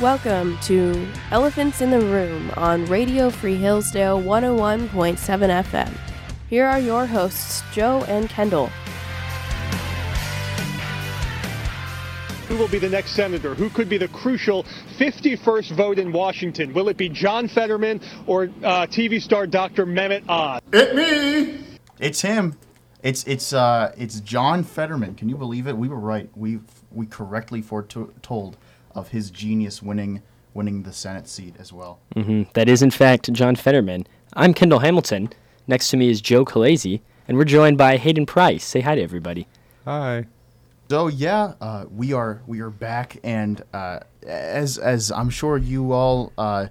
Welcome to Elephants in the Room on Radio Free Hillsdale 101.7 FM. Here are your hosts, Joe and Kendall. Who will be the next senator? Who could be the crucial 51st vote in Washington? Will it be John Fetterman or uh, TV star Dr. Mehmet Oz? It me. It's him. It's it's uh it's John Fetterman. Can you believe it? We were right. We we correctly foretold of his genius winning winning the Senate seat as well. Mm-hmm. That is in fact John Fetterman. I'm Kendall Hamilton. Next to me is Joe Calazzi, and we're joined by Hayden Price. Say hi to everybody. Hi. So yeah, uh, we are we are back, and uh, as as I'm sure you all. Uh,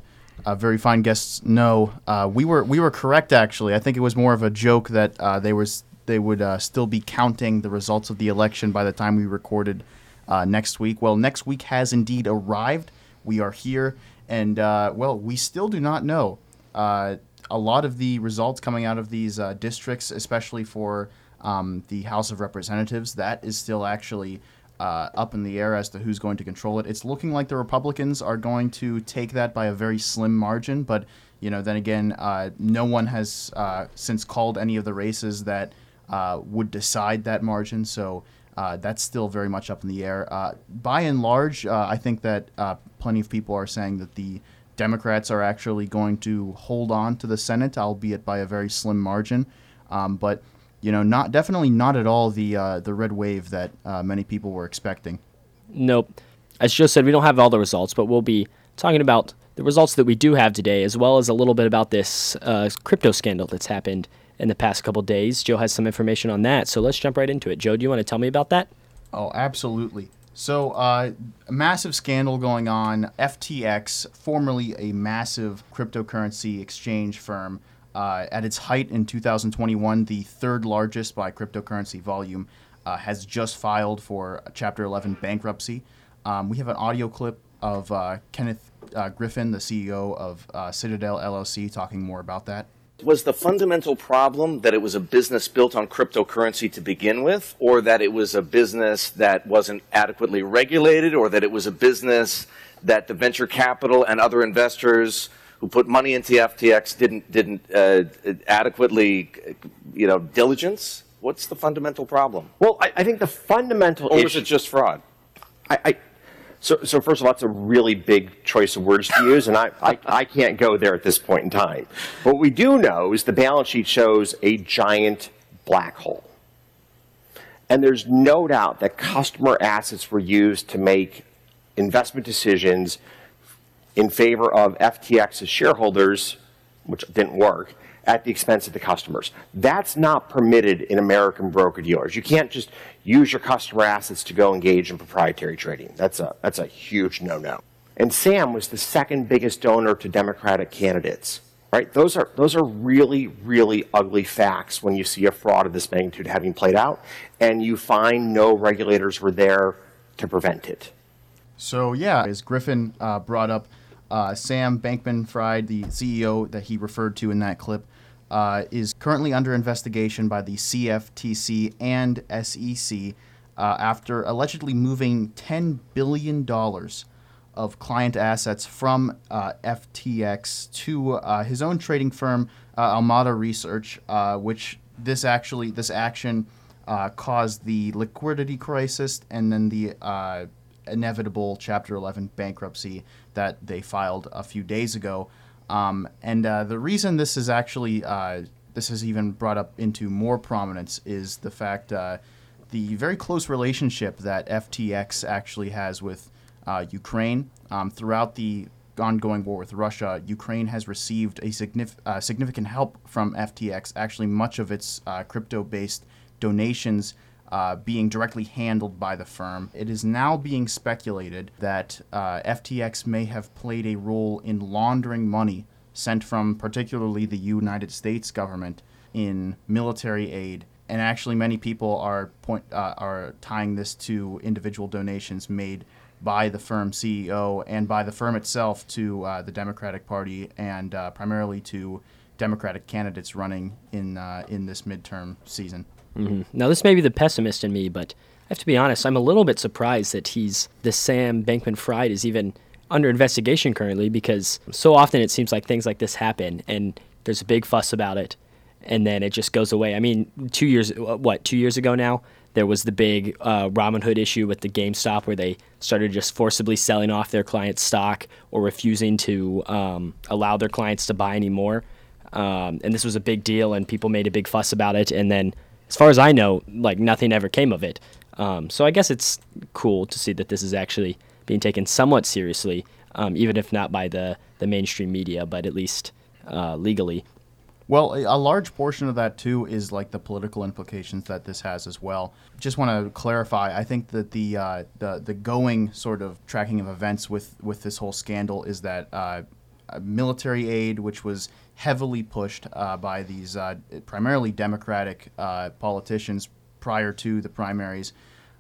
uh, very fine guests know uh, we were we were correct actually. I think it was more of a joke that uh, they was they would uh, still be counting the results of the election by the time we recorded uh, next week. Well, next week has indeed arrived. We are here, and uh, well, we still do not know a lot of the results coming out of these districts, especially for um, the House of Representatives. That is still actually uh, up in the air as to who's going to control it. It's looking like the Republicans are going to take that by a very slim margin, but you know, then again, uh, no one has uh, since called any of the races that uh, would decide that margin. So uh, that's still very much up in the air. Uh, by and large, I think that plenty of people are saying that the Democrats are actually going to hold on to the Senate, albeit by a very slim margin. Um, but you know, not definitely not at all the uh, the red wave that uh, many people were expecting. Nope. As Joe said, we don't have all the results, but we'll be talking about the results that we do have today, as well as a little bit about this uh, crypto scandal that's happened in the past couple days. Joe has some information on that, so let's jump right into it. Joe, do you want to tell me about that? Oh, absolutely. So, uh, a massive scandal going on. FTX, formerly a massive cryptocurrency exchange firm, uh, at its height in 2021, the third largest by cryptocurrency volume, uh, has just filed for Chapter 11 bankruptcy. Um, we have an audio clip of uh, Kenneth uh, Griffin, the CEO of uh, Citadel LLC, talking more about that. Was the fundamental problem that it was a business built on cryptocurrency to begin with, or that it was a business that wasn't adequately regulated, or that it was a business that the venture capital and other investors who put money into FTX didn't didn't uh, adequately, you know, diligence? What's the fundamental problem? Well, I, I think the fundamental or issue, was it just fraud? I, I, so, so first of all, that's a really big choice of words to use, and I, I, I can't go there at this point in time. What we do know is the balance sheet shows a giant black hole. And there's no doubt that customer assets were used to make investment decisions in favor of FTX's shareholders, which didn't work, at the expense of the customers. That's not permitted in American broker dealers. You can't just use your customer assets to go engage in proprietary trading. That's a, that's a huge no no. And Sam was the second biggest donor to Democratic candidates. Right? Those are, those are really, really ugly facts when you see a fraud of this magnitude having played out, and you find no regulators were there to prevent it. So, yeah, as Griffin uh, brought up, uh, Sam Bankman Fried, the CEO that he referred to in that clip, uh, is currently under investigation by the CFTC and SEC uh, after allegedly moving $10 billion of client assets from uh, FTX to uh, his own trading firm, uh, Alameda Research, which this actually this action caused the liquidity crisis and then the inevitable Chapter 11 bankruptcy that they filed a few days ago. Um, and uh, the reason this is actually uh, this is even brought up into more prominence is the fact uh, the very close relationship that FTX actually has with uh, Ukraine um, throughout the ongoing war with Russia. Ukraine has received a signif- uh, significant help from FTX. Actually, much of its uh, crypto-based donations uh, being directly handled by the firm. It is now being speculated that uh, FTX may have played a role in laundering money sent from particularly the United States government in military aid. And actually, many people are point uh, are tying this to individual donations made by the firm CEO and by the firm itself to uh, the Democratic Party and uh, primarily to Democratic candidates running in uh, in this midterm season. Mm-hmm. Now, this may be the pessimist in me, but I have to be honest, I'm a little bit surprised that he's the Sam Bankman Fried is even under investigation currently because so often it seems like things like this happen and there's a big fuss about it and then it just goes away. I mean, two years, what, two years ago now, there was the big uh, Robinhood issue with the GameStop where they started just forcibly selling off their clients' stock or refusing to um, allow their clients to buy anymore. Um, and this was a big deal, and people made a big fuss about it. And then, as far as I know, like nothing ever came of it. Um, so I guess it's cool to see that this is actually being taken somewhat seriously, um, even if not by the, the mainstream media, but at least uh, legally. Well, a large portion of that too is like the political implications that this has as well. Just want to clarify. I think that the uh, the the going sort of tracking of events with with this whole scandal is that uh, military aid, which was heavily pushed uh, by these uh, primarily Democratic uh, politicians prior to the primaries,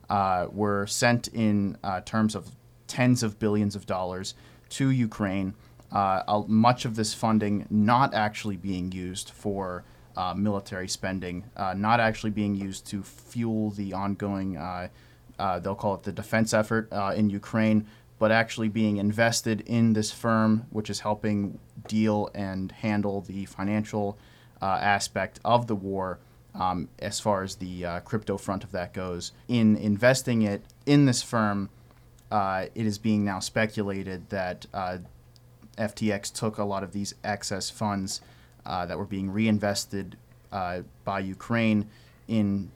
uh, were sent in terms of tens of billions of dollars to Ukraine uh, much of this funding not actually being used for uh, military spending, uh, not actually being used to fuel the ongoing, uh, uh, they'll call it the defense effort uh, in Ukraine, but actually being invested in this firm, which is helping deal and handle the financial aspect of the war. Um, as far as the crypto front of that goes, in investing it in this firm, it is being now speculated that FTX took a lot of these excess funds uh, that were being reinvested uh, by Ukraine in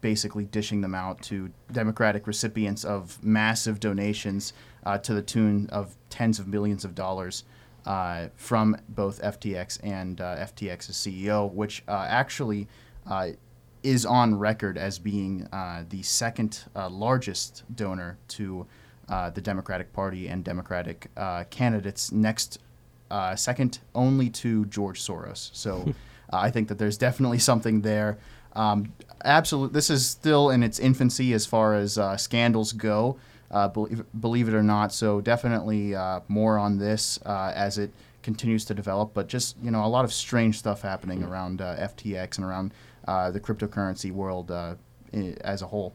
basically dishing them out to Democratic recipients of massive donations uh, to the tune of tens of millions of dollars uh, from both FTX and uh, FTX's CEO, which uh, actually is on record as being the second largest donor to uh, the Democratic Party and Democratic uh, candidates next, uh, second only to George Soros. So uh, I think that there's definitely something there. Um, absolute. This is still in its infancy as far as uh, scandals go. Uh, believe, believe it or not. So definitely uh, more on this uh, as it continues to develop. But just you know, a lot of strange stuff happening mm-hmm. around FTX and around the cryptocurrency world as a whole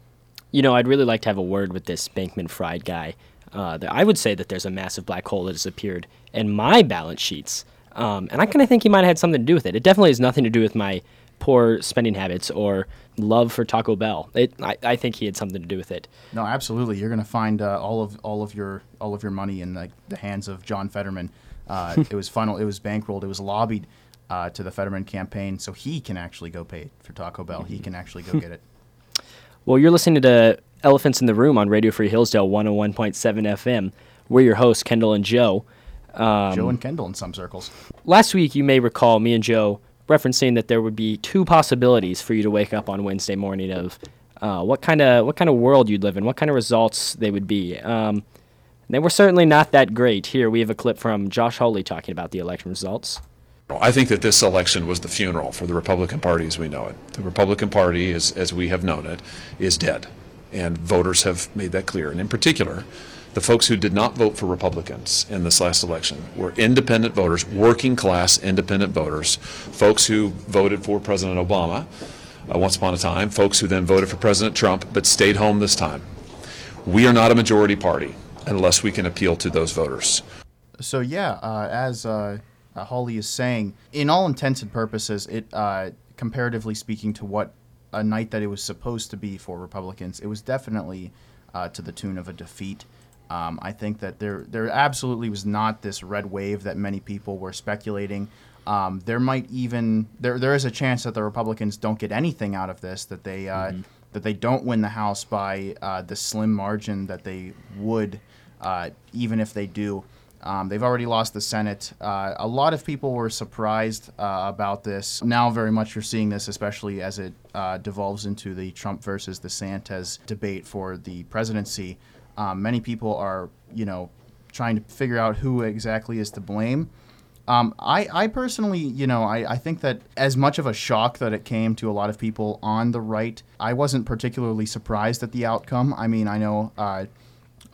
you know, I'd really like to have a word with this Bankman Fried guy. Uh, I would say that there's a massive black hole that has appeared in my balance sheets. Um, and I kind of think he might have had something to do with it. It definitely has nothing to do with my poor spending habits or love for Taco Bell. It, I, I think he had something to do with it. No, absolutely. You're going to find uh, all of all of your all of your money in the, the hands of John Fetterman. Uh, it was final. It was bankrolled. It was lobbied uh, to the Fetterman campaign, so he can actually go pay for Taco Bell. He can actually go get it. Well, you're listening to Elephants in the Room on Radio Free Hillsdale 101.7 FM. We're your hosts, Kendall and Joe. Um, Joe and Kendall in some circles. Last week, you may recall me and Joe referencing that there would be two possibilities for you to wake up on Wednesday morning of uh, what kind of what kind of world you'd live in, what kind of results they would be. Um, they were certainly not that great. Here we have a clip from Josh Hawley talking about the election results. I think that this election was the funeral for the Republican Party as we know it. The Republican Party, as, as we have known it, is dead. And voters have made that clear. And in particular, the folks who did not vote for Republicans in this last election were independent voters, working class independent voters, folks who voted for President Obama uh, once upon a time, folks who then voted for President Trump but stayed home this time. We are not a majority party unless we can appeal to those voters. So, yeah, uh, as uh, uh, Hawley is saying, in all intents and purposes, it uh, comparatively speaking to what a night that it was supposed to be for Republicans, it was definitely uh, to the tune of a defeat. Um, I think that there there absolutely was not this red wave that many people were speculating. Um, there might even there there is a chance that the Republicans don't get anything out of this, that they uh, mm-hmm. that they don't win the House by uh, the slim margin that they would, uh, even if they do. Um, they've already lost the Senate. Uh, a lot of people were surprised uh, about this. Now, very much you're seeing this, especially as it uh, devolves into the Trump versus DeSantis debate for the presidency. Um, many people are, you know, trying to figure out who exactly is to blame. Um, I, I personally, you know, I, I think that as much of a shock that it came to a lot of people on the right, I wasn't particularly surprised at the outcome. I mean, I know uh,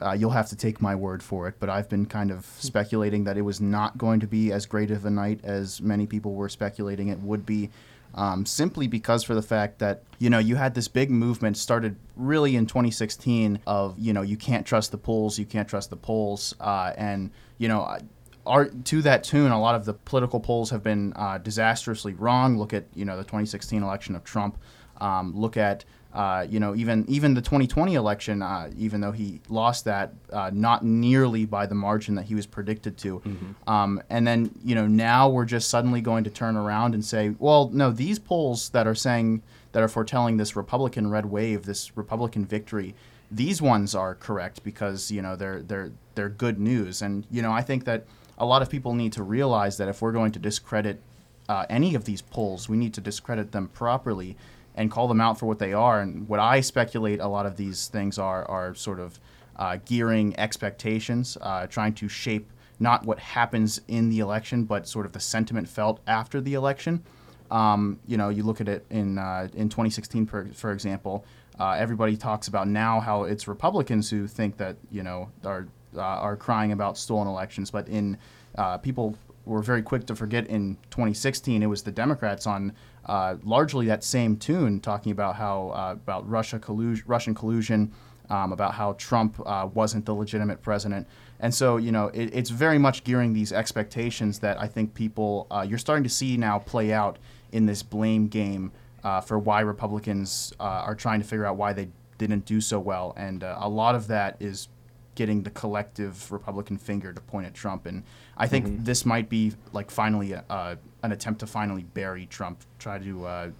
uh, you'll have to take my word for it, but I've been kind of speculating that it was not going to be as great of a night as many people were speculating it would be. Um, simply because for the fact that you know you had this big movement started really in 2016 of you know you can't trust the polls, you can't trust the polls, uh, and you know. Are, to that tune, a lot of the political polls have been uh, disastrously wrong. Look at you know the 2016 election of Trump. Um, look at uh, you know, even even the 2020 election, uh, even though he lost that, uh, not nearly by the margin that he was predicted to. Mm-hmm. Um, and then you know now we're just suddenly going to turn around and say, well, no, these polls that are saying that are foretelling this Republican red wave, this Republican victory, these ones are correct because you know they're they're they're good news. And you know I think that a lot of people need to realize that if we're going to discredit uh, any of these polls, we need to discredit them properly and call them out for what they are. And what I speculate a lot of these things are are sort of uh, gearing expectations, uh, trying to shape not what happens in the election, but sort of the sentiment felt after the election. Um, you know, you look at it in uh, in 2016, for, for example. Uh, everybody talks about now how it's Republicans who think that you know are uh, are crying about stolen elections, but in uh, people were very quick to forget in 2016 it was the Democrats on uh, largely that same tune, talking about how uh, about Russia collusion, Russian collusion, um, about how Trump uh, wasn't the legitimate president, and so you know it, it's very much gearing these expectations that I think people uh, you're starting to see now play out in this blame game uh, for why Republicans are trying to figure out why they didn't do so well, and a lot of that is getting the collective Republican finger to point at Trump. And I think mm-hmm. this might be like finally uh, an attempt to finally bury Trump, try to uh,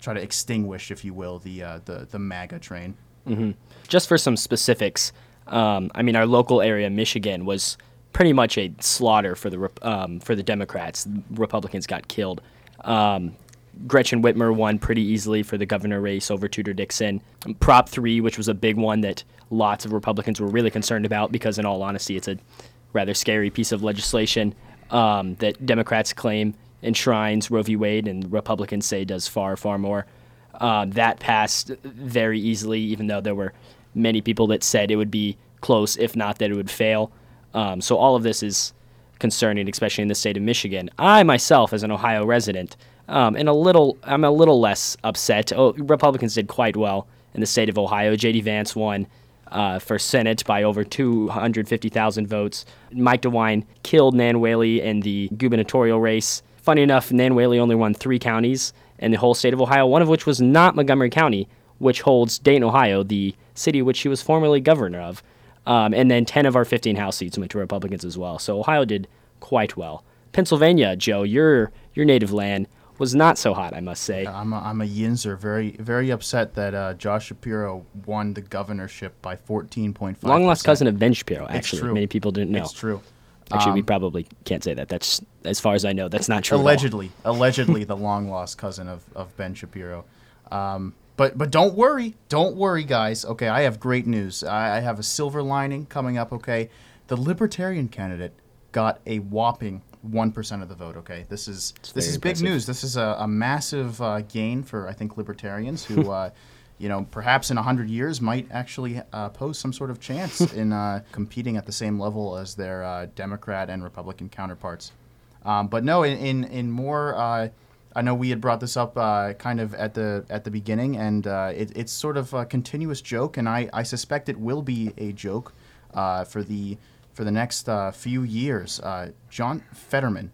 try to extinguish, if you will, the uh, the the MAGA train. Mm-hmm. Just for some specifics, um, I mean, our local area, Michigan, was pretty much a slaughter for the um, for the Democrats. Republicans got killed. Um, Gretchen Whitmer won pretty easily for the governor race over Tudor Dixon. Prop 3, which was a big one that lots of Republicans were really concerned about because, in all honesty, it's a rather scary piece of legislation um, that Democrats claim enshrines Roe v. Wade and Republicans say does far, far more. Uh, that passed very easily, even though there were many people that said it would be close, if not that it would fail. Um, so all of this is concerning, especially in the state of Michigan. I myself, as an Ohio resident, um, and a little, I'm a little less upset. Oh, Republicans did quite well in the state of Ohio. J.D. Vance won uh, for Senate by over 250,000 votes. Mike DeWine killed Nan Whaley in the gubernatorial race. Funny enough, Nan Whaley only won three counties in the whole state of Ohio, one of which was not Montgomery County, which holds Dayton, Ohio, the city which she was formerly governor of. Um, and then 10 of our 15 House seats went to Republicans as well. So Ohio did quite well. Pennsylvania, Joe, your your native land, was not so hot, I must say. I'm a, I'm a Yinzer, very very upset that uh, Josh Shapiro won the governorship by 14.5. Long lost cousin of Ben Shapiro. Actually, many people didn't know. It's true. Actually, um, we probably can't say that. That's as far as I know. That's not true. Allegedly, allegedly, the long lost cousin of, of Ben Shapiro. Um, but but don't worry, don't worry, guys. Okay, I have great news. I, I have a silver lining coming up. Okay, the Libertarian candidate got a whopping one percent of the vote. Okay, this is it's this is impressive. big news. This is a, a massive uh, gain for I think libertarians who, uh, you know, perhaps in hundred years might actually uh, pose some sort of chance in uh, competing at the same level as their uh, Democrat and Republican counterparts. Um, but no, in in, in more. Uh, I know we had brought this up kind of at the at the beginning, and it, it's sort of a continuous joke, and I, I suspect it will be a joke for the for the next uh, few years. Uh, John Fetterman,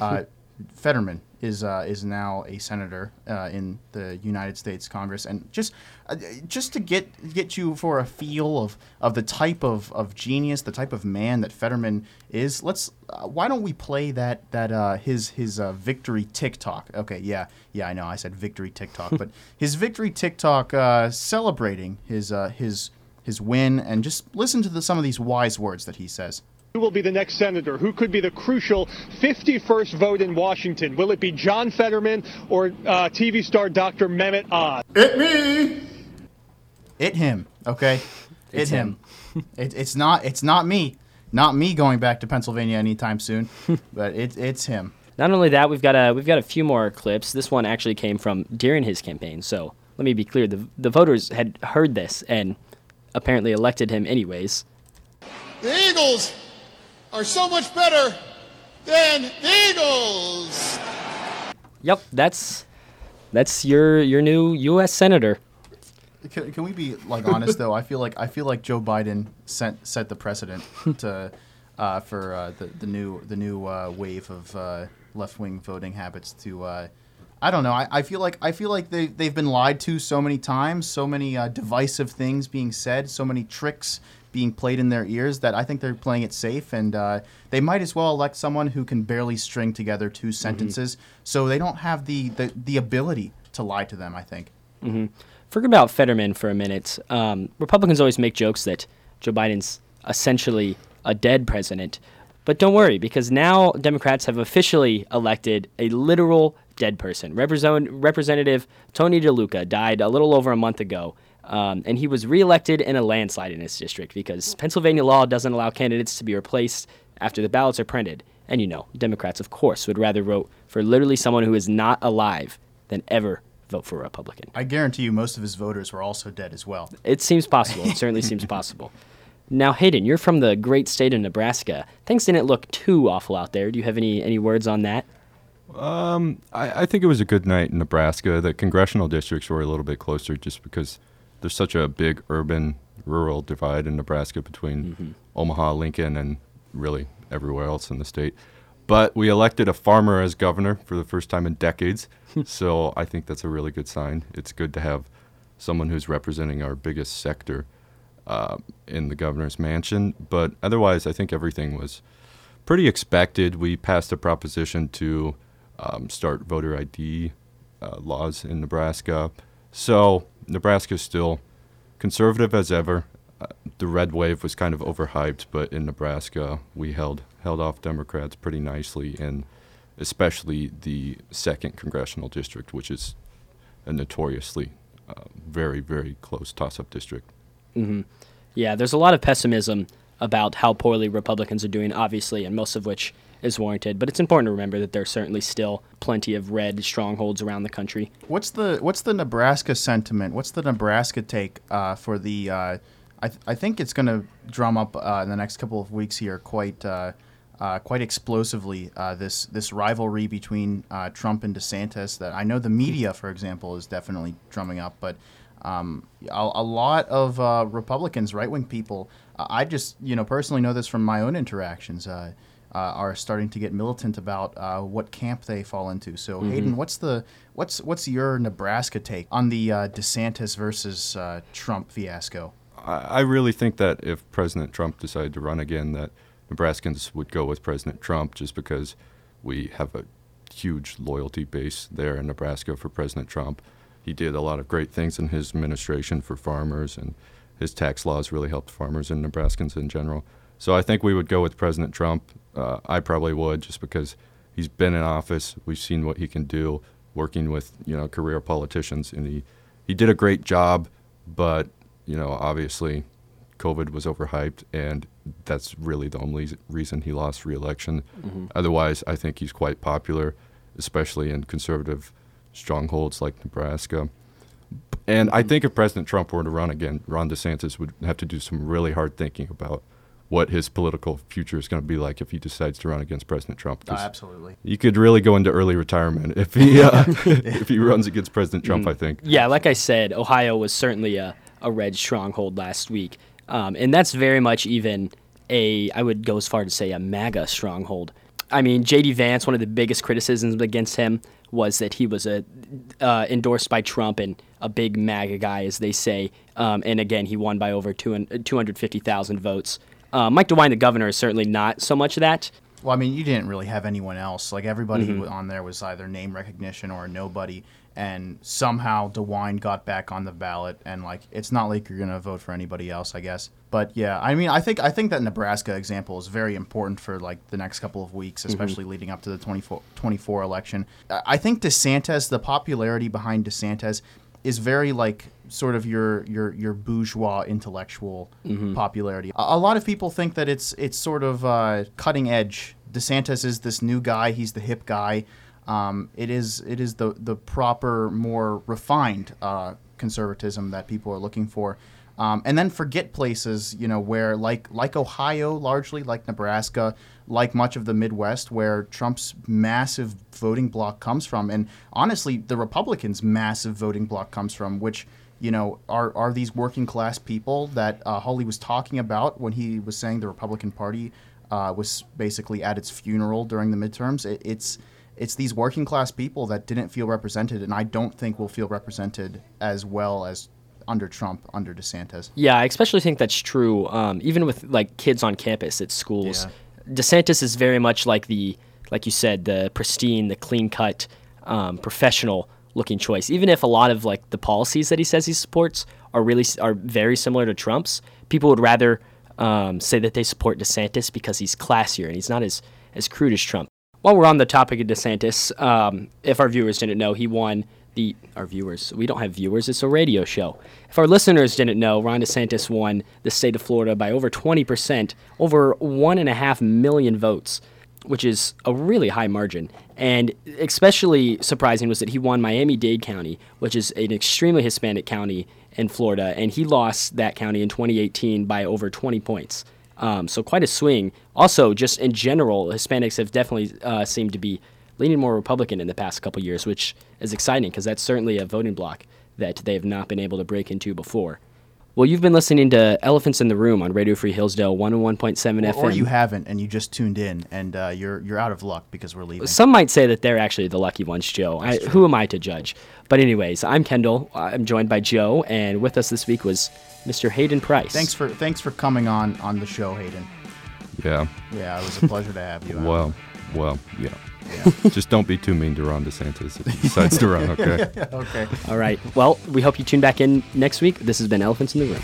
uh, Fetterman is uh, is now a senator uh, in the United States Congress, and just uh, just to get get you for a feel of, of the type of, of genius, the type of man that Fetterman is. Let's why don't we play that that his his victory TikTok? Okay, yeah, yeah, I know I said victory TikTok, but his victory TikTok celebrating his his his win, and just listen to the, some of these wise words that he says. Who will be the next senator? Who could be the crucial 51st vote in Washington? Will it be John Fetterman or uh, TV star Dr. Mehmet Oz? It me. It him. Okay. It's it him. him. it, it's not. It's not me. Not me going back to Pennsylvania anytime soon. but it, it's him. Not only that, we've got a we've got a few more clips. This one actually came from during his campaign. So let me be clear: the the voters had heard this and apparently elected him anyways. The Eagles are so much better than the Eagles. Yep, that's That's your your new U.S. senator. Can, can we be like honest though? I feel like I feel like Joe Biden sent set the precedent to uh, for uh, the the new the new uh, wave of uh, left wing voting habits to. I don't know. I, I feel like I feel like they they've been lied to so many times, so many uh, divisive things being said, so many tricks being played in their ears that I think they're playing it safe, and uh, they might as well elect someone who can barely string together two sentences, so they don't have the, the, the ability to lie to them. I think. Forget about Fetterman for a minute. Um, Republicans always make jokes that Joe Biden's essentially a dead president. But don't worry, because now Democrats have officially elected a literal dead person. Represent- Representative Tony DeLuca died a little over a month ago, um, and he was reelected in a landslide in his district because Pennsylvania law doesn't allow candidates to be replaced after the ballots are printed. And you know, Democrats, of course, would rather vote for literally someone who is not alive than ever vote for a Republican. I guarantee you, most of his voters were also dead as well. It seems possible. It certainly seems possible. Now, Hayden, you're from the great state of Nebraska. Things didn't look too awful out there. Do you have any, any words on that? I, I think it was a good night in Nebraska. The congressional districts were a little bit closer just because there's such a big urban rural divide in Nebraska between Omaha, Lincoln, and really everywhere else in the state. But we elected a farmer as governor for the first time in decades. so I think that's a really good sign. It's good to have someone who's representing our biggest sector uh, in the governor's mansion. But otherwise, I think everything was pretty expected. We passed a proposition to um, start voter ID uh, laws in Nebraska. So Nebraska is still conservative as ever. Uh, the red wave was kind of overhyped, but in Nebraska, we held held off Democrats pretty nicely, and especially the second congressional district, which is a notoriously uh, very very close toss-up district. Yeah, there's a lot of pessimism about how poorly Republicans are doing, obviously, and most of which is warranted. But it's important to remember that there's certainly still plenty of red strongholds around the country. What's the what's the Nebraska sentiment? What's the Nebraska take uh, for the? Uh, I th- I think it's going to drum up uh, in the next couple of weeks here quite uh, uh, quite explosively. Uh, this this rivalry between Trump and DeSantis that I know the media, for example, is definitely drumming up, but. Um, a, a lot of Republicans, right wing people, I just you know personally know this from my own interactions. Uh, are starting to get militant about uh, what camp they fall into. So Hayden, what's the what's what's your Nebraska take on the uh, DeSantis versus uh, Trump fiasco? I I really think that if President Trump decided to run again, that Nebraskans would go with President Trump just because we have a huge loyalty base there in Nebraska for President Trump. He did a lot of great things in his administration for farmers, and his tax laws really helped farmers and Nebraskans in general. So I think we would go with President Trump. Uh, I probably would just because he's been in office. We've seen what he can do working with you know career politicians, and he he did a great job. But you know, obviously, COVID was overhyped, and that's really the only reason he lost re-election. Otherwise, I think he's quite popular, especially in conservative strongholds like Nebraska. And I think if President Trump were to run again, Ron DeSantis would have to do some really hard thinking about what his political future is going to be like if he decides to run against President Trump. 'cause absolutely. You could really go into early retirement if he uh, if he runs against President Trump. I think. Yeah, like I said, Ohio was certainly a, a red stronghold last week. Um, and that's very much even a, I would go as far to say, a MAGA stronghold. I mean, J.D. Vance, one of the biggest criticisms against him was that he was a, uh, endorsed by Trump and a big MAGA guy, as they say. Um, and again, he won by over 200 250,000 votes. Uh, Mike DeWine, the governor, is certainly not so much that. Well, I mean, you didn't really have anyone else. Like everybody was on there was either name recognition or nobody. And somehow DeWine got back on the ballot, and like it's not like you're gonna vote for anybody else, I guess. But yeah, I mean, I think I think that Nebraska example is very important for like the next couple of weeks, especially leading up to the 24, 24 election. I think DeSantis, the popularity behind DeSantis, is very like sort of your your your bourgeois intellectual popularity. A, a lot of people think that it's it's sort of uh, cutting edge. DeSantis is this new guy. He's the hip guy. Um, it is it is the the proper, more refined uh, conservatism that people are looking for. Um, and then forget places, you know, where like like Ohio, largely like Nebraska, like much of the Midwest, where Trump's massive voting bloc comes from, and honestly, the Republicans' massive voting bloc comes from, which you know are are these working class people that uh, was talking about when he was saying the Republican Party uh, was basically at its funeral during the midterms. It, it's it's these working class people that didn't feel represented, and I don't think will feel represented as well as under Trump, under DeSantis. Yeah, I especially think that's true. Um, even with like kids on campus at schools, DeSantis is very much like the, like you said, the pristine, the clean cut, um, professional looking choice. Even if a lot of like the policies that he says he supports are really are very similar to Trump's, people would rather um, say that they support DeSantis because he's classier and he's not as as crude as Trump. While we're on the topic of DeSantis, um, if our viewers didn't know, he won the our viewers. We don't have viewers. It's a radio show. If our listeners didn't know, Ron DeSantis won the state of Florida by over 20 percent, over one and a half million votes, which is a really high margin. And especially surprising was that he won Miami-Dade County, which is an extremely Hispanic county in Florida, and he lost that county in 2018 by over 20 points. Um, so quite a swing. Also, just in general, Hispanics have definitely uh, seemed to be leaning more Republican in the past couple years, which is exciting because that's certainly a voting bloc that they have not been able to break into before. Well, you've been listening to Elephants in the Room on Radio Free Hillsdale 101.7 FM. Or you haven't, and you just tuned in, and uh, you're you're out of luck because we're leaving. Some might say that they're actually the lucky ones, Joe. I, who am I to judge? But anyways, I'm Kendall. I'm joined by Joe, and with us this week was Mr. Hayden Price. Thanks for thanks for coming on on the show, Hayden. Yeah. Yeah, it was a pleasure to have you. Well, Well, well, just don't be too mean to Ron DeSantis if he decides to run, okay? okay. All right. Well, we hope you tune back in next week. This has been Elephants in the Room.